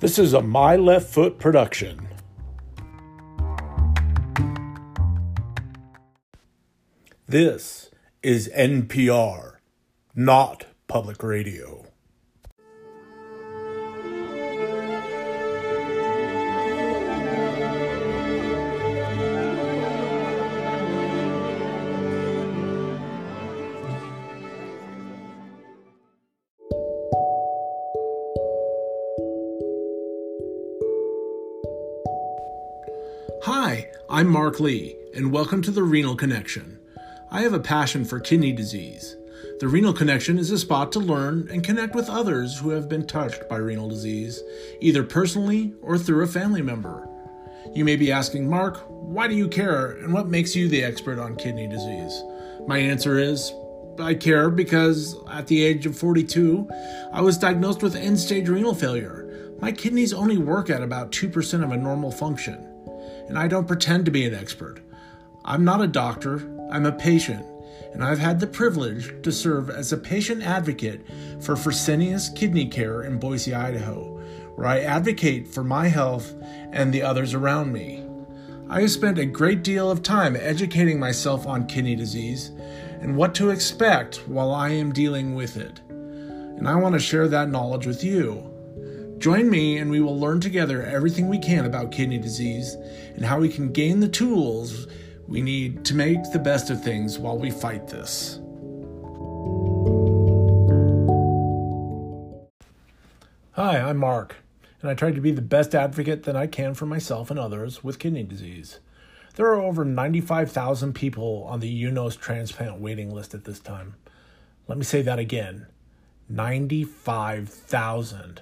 This is a My Left Foot production. This is NPR, not public radio. Hi, I'm Mark Lee, and welcome to the Renal Connection. I have a passion for kidney disease. The Renal Connection is a spot to learn and connect with others who have been touched by renal disease, either personally or through a family member. You may be asking, Mark, why do you care and what makes you the expert on kidney disease? My answer is, I care because at the age of 42, I was diagnosed with end stage renal failure. My kidneys only work at about 2% of a normal function and I don't pretend to be an expert. I'm not a doctor, I'm a patient, and I've had the privilege to serve as a patient advocate for Fresenius Kidney Care in Boise, Idaho, where I advocate for my health and the others around me. I have spent a great deal of time educating myself on kidney disease and what to expect while I am dealing with it. And I want to share that knowledge with you. Join me and we will learn together everything we can about kidney disease and how we can gain the tools we need to make the best of things while we fight this. Hi, I'm Mark, and I try to be the best advocate that I can for myself and others with kidney disease. There are over 95,000 people on the UNOS transplant waiting list at this time. Let me say that again 95,000.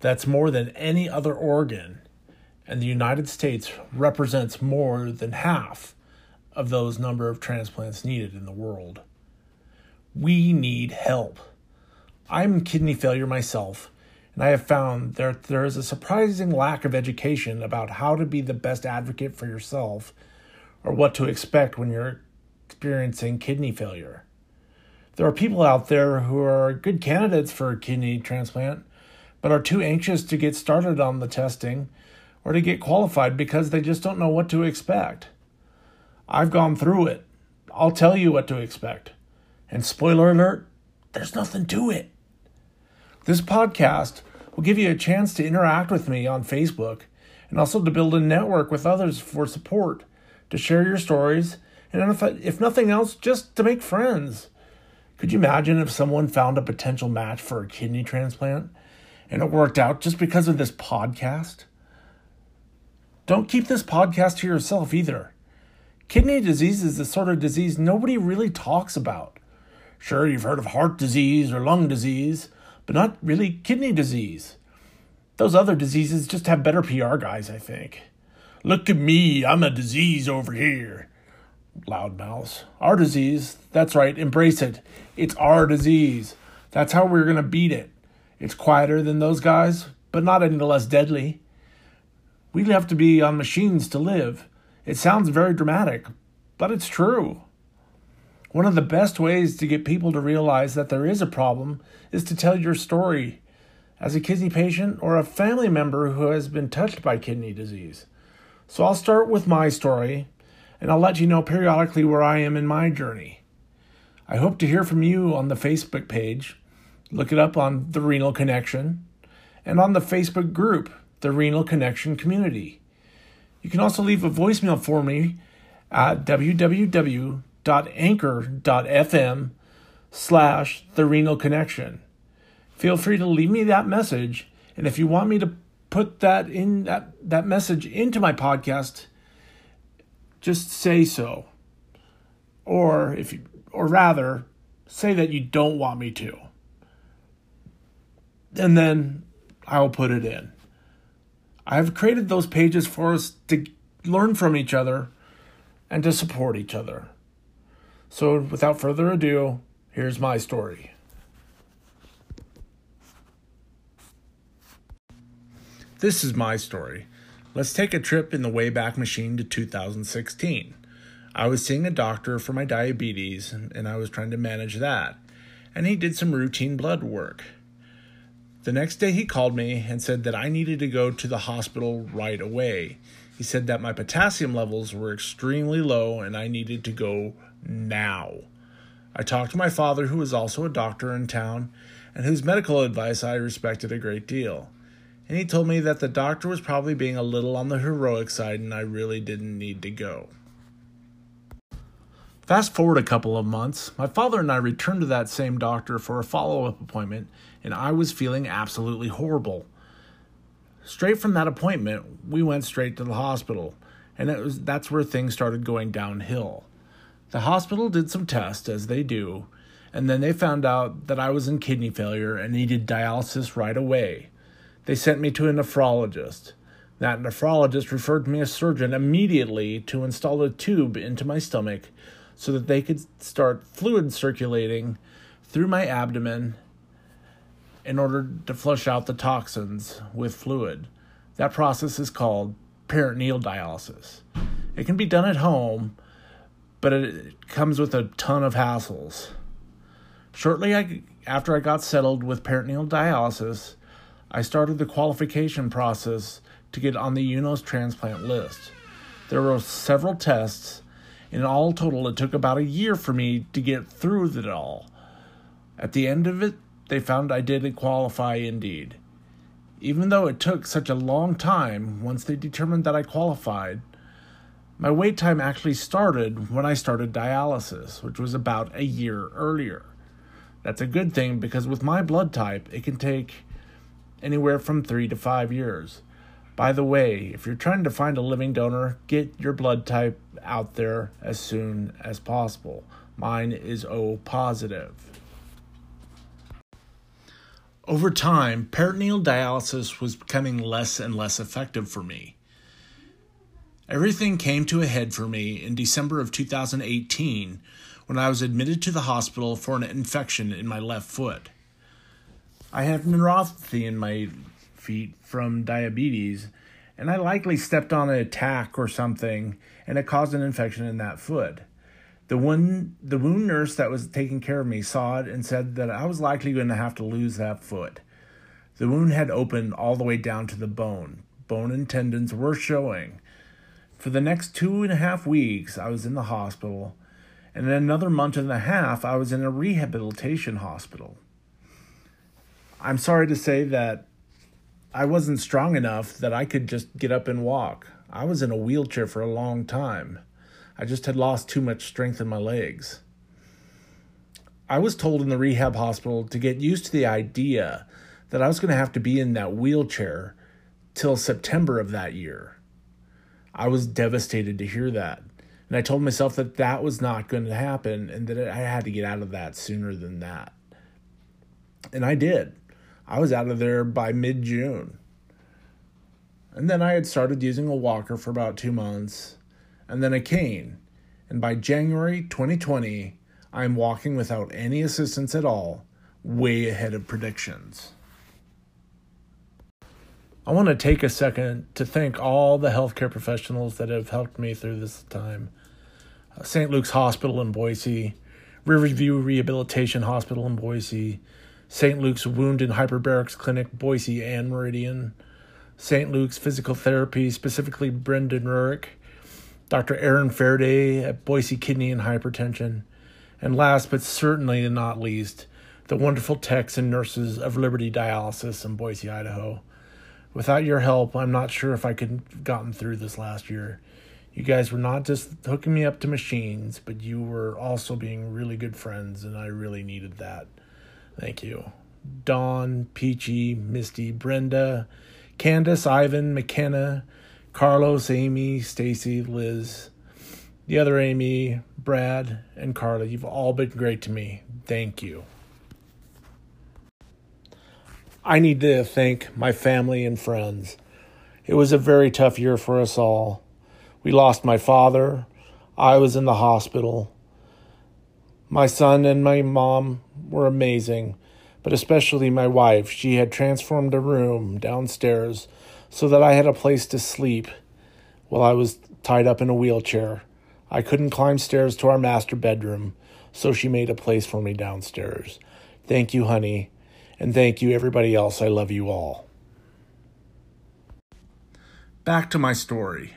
That's more than any other organ, and the United States represents more than half of those number of transplants needed in the world. We need help. I'm kidney failure myself, and I have found that there is a surprising lack of education about how to be the best advocate for yourself or what to expect when you're experiencing kidney failure. There are people out there who are good candidates for a kidney transplant but are too anxious to get started on the testing or to get qualified because they just don't know what to expect. I've gone through it. I'll tell you what to expect. And spoiler alert, there's nothing to it. This podcast will give you a chance to interact with me on Facebook and also to build a network with others for support, to share your stories, and if, if nothing else, just to make friends. Could you imagine if someone found a potential match for a kidney transplant and it worked out just because of this podcast? Don't keep this podcast to yourself either. Kidney disease is the sort of disease nobody really talks about. Sure, you've heard of heart disease or lung disease, but not really kidney disease. Those other diseases just have better PR guys, I think. Look at me, I'm a disease over here. Loudmouths. Our disease, that's right, embrace it. It's our disease. That's how we're going to beat it. It's quieter than those guys, but not any less deadly. We have to be on machines to live. It sounds very dramatic, but it's true. One of the best ways to get people to realize that there is a problem is to tell your story as a kidney patient or a family member who has been touched by kidney disease. So I'll start with my story and I'll let you know periodically where I am in my journey. I hope to hear from you on the Facebook page Look it up on the Renal Connection and on the Facebook group, the Renal Connection Community. You can also leave a voicemail for me at www.anchor.fm slash the renal connection. Feel free to leave me that message, and if you want me to put that in that, that message into my podcast, just say so. Or if you, or rather, say that you don't want me to and then I'll put it in. I've created those pages for us to learn from each other and to support each other. So, without further ado, here's my story. This is my story. Let's take a trip in the Wayback Machine to 2016. I was seeing a doctor for my diabetes and I was trying to manage that, and he did some routine blood work. The next day, he called me and said that I needed to go to the hospital right away. He said that my potassium levels were extremely low and I needed to go now. I talked to my father, who was also a doctor in town, and whose medical advice I respected a great deal. And he told me that the doctor was probably being a little on the heroic side and I really didn't need to go. Fast forward a couple of months, my father and I returned to that same doctor for a follow up appointment, and I was feeling absolutely horrible. Straight from that appointment, we went straight to the hospital, and it was that's where things started going downhill. The hospital did some tests as they do, and then they found out that I was in kidney failure and needed dialysis right away. They sent me to a nephrologist. That nephrologist referred me a surgeon immediately to install a tube into my stomach so that they could start fluid circulating through my abdomen in order to flush out the toxins with fluid. That process is called peritoneal dialysis. It can be done at home, but it comes with a ton of hassles. Shortly after I got settled with peritoneal dialysis, I started the qualification process to get on the UNOS transplant list. There were several tests, and all total, it took about a year for me to get through it all. At the end of it, they found I did qualify indeed. Even though it took such a long time, once they determined that I qualified, my wait time actually started when I started dialysis, which was about a year earlier. That's a good thing because with my blood type, it can take anywhere from three to five years. By the way, if you're trying to find a living donor, get your blood type out there as soon as possible. Mine is O positive. Over time, peritoneal dialysis was becoming less and less effective for me. Everything came to a head for me in December of 2018 when I was admitted to the hospital for an infection in my left foot. I have neuropathy in my feet from diabetes, and I likely stepped on a tack or something, and it caused an infection in that foot. The one the wound nurse that was taking care of me saw it and said that I was likely going to have to lose that foot. The wound had opened all the way down to the bone. Bone and tendons were showing. For the next two and a half weeks, I was in the hospital, and in another month and a half, I was in a rehabilitation hospital. I'm sorry to say that I wasn't strong enough that I could just get up and walk. I was in a wheelchair for a long time. I just had lost too much strength in my legs. I was told in the rehab hospital to get used to the idea that I was going to have to be in that wheelchair till September of that year. I was devastated to hear that. And I told myself that that was not going to happen and that I had to get out of that sooner than that. And I did. I was out of there by mid June. And then I had started using a walker for about two months and then a cane. And by January 2020, I'm walking without any assistance at all, way ahead of predictions. I want to take a second to thank all the healthcare professionals that have helped me through this time. Uh, St. Luke's Hospital in Boise, Riverview Rehabilitation Hospital in Boise, St. Luke's Wound and Hyperbarics Clinic, Boise and Meridian, St. Luke's Physical Therapy, specifically Brendan Rurick, Dr. Aaron Faraday at Boise Kidney and Hypertension, and last but certainly not least, the wonderful techs and nurses of Liberty Dialysis in Boise, Idaho. Without your help, I'm not sure if I could have gotten through this last year. You guys were not just hooking me up to machines, but you were also being really good friends, and I really needed that. Thank you. Dawn, Peachy, Misty, Brenda, Candace, Ivan, McKenna, Carlos, Amy, Stacy, Liz, the other Amy, Brad, and Carla. You've all been great to me. Thank you. I need to thank my family and friends. It was a very tough year for us all. We lost my father. I was in the hospital. My son and my mom were amazing, but especially my wife. She had transformed a room downstairs so that I had a place to sleep while I was tied up in a wheelchair. I couldn't climb stairs to our master bedroom, so she made a place for me downstairs. Thank you, honey. And thank you, everybody else. I love you all. Back to my story.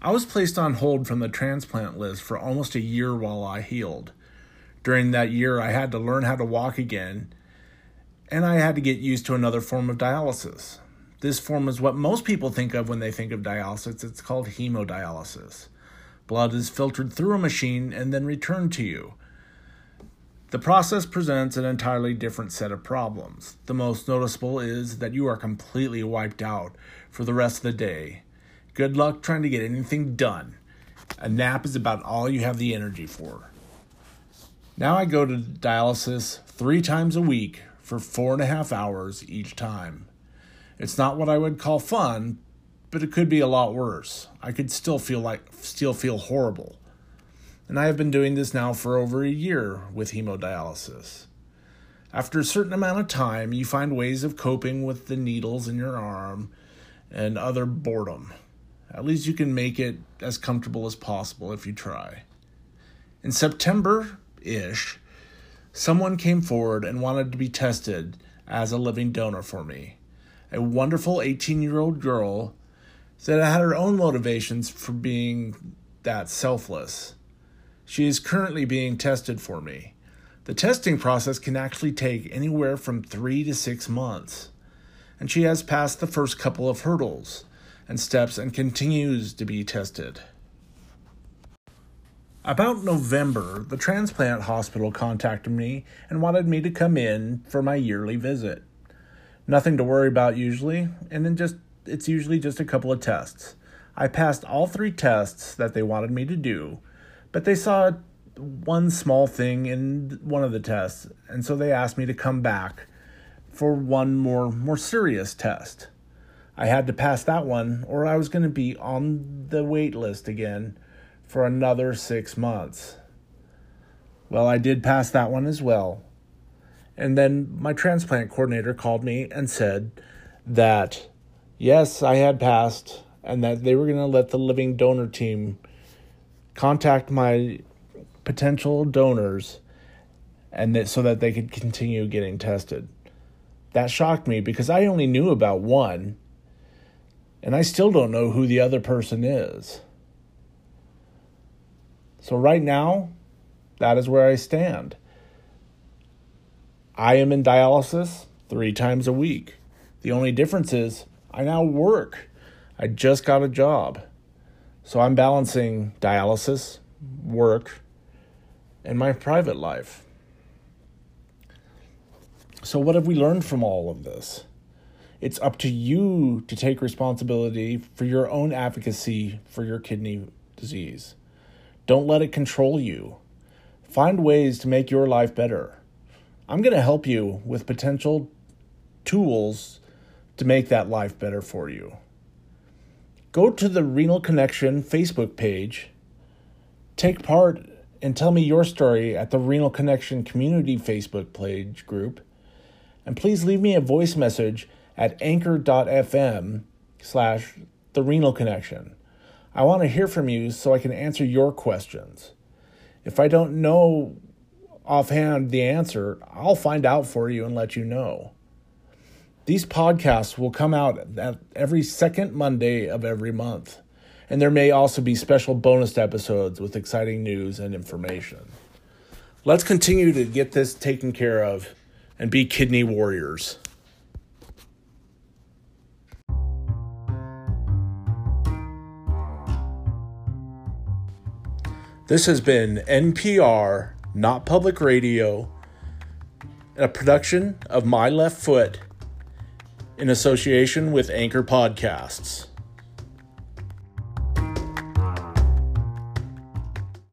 I was placed on hold from the transplant list for almost a year while I healed. During that year, I had to learn how to walk again, and I had to get used to another form of dialysis. This form is what most people think of when they think of dialysis. It's called hemodialysis. Blood is filtered through a machine and then returned to you. The process presents an entirely different set of problems. The most noticeable is that you are completely wiped out for the rest of the day. Good luck trying to get anything done. A nap is about all you have the energy for. Now I go to dialysis three times a week for four and a half hours each time. It's not what I would call fun, but it could be a lot worse. I could still feel like still feel horrible. And I have been doing this now for over a year with hemodialysis. After a certain amount of time, you find ways of coping with the needles in your arm and other boredom. At least you can make it as comfortable as possible if you try. In September ish, someone came forward and wanted to be tested as a living donor for me a wonderful 18 year old girl that had her own motivations for being that selfless. She is currently being tested for me. The testing process can actually take anywhere from three to six months, and she has passed the first couple of hurdles and steps and continues to be tested. About November, the transplant hospital contacted me and wanted me to come in for my yearly visit nothing to worry about usually, and then just it's usually just a couple of tests. I passed all three tests that they wanted me to do, but they saw one small thing in one of the tests, and so they asked me to come back for one more more serious test. I had to pass that one or I was going to be on the wait list again for another 6 months. Well, I did pass that one as well, and then my transplant coordinator called me and said that yes, I had passed and that they were going to let the living donor team contact my potential donors and that so that they could continue getting tested. That shocked me because I only knew about one and I still don't know who the other person is. So right now, that is where I stand. I am in dialysis three times a week. The only difference is I now work. I just got a job. So I'm balancing dialysis, work, and my private life. So, what have we learned from all of this? It's up to you to take responsibility for your own advocacy for your kidney disease. Don't let it control you. Find ways to make your life better. I'm going to help you with potential tools to make that life better for you. Go to the Renal Connection Facebook page, take part, and tell me your story at the Renal Connection Community Facebook page group. And please leave me a voice message at anchor.fm slash the renal connection. I want to hear from you so I can answer your questions. If I don't know offhand the answer, I'll find out for you and let you know. These podcasts will come out at every second Monday of every month, and there may also be special bonus episodes with exciting news and information. Let's continue to get this taken care of and be kidney warriors. This has been NPR not public radio, a production of My Left Foot in association with Anchor Podcasts.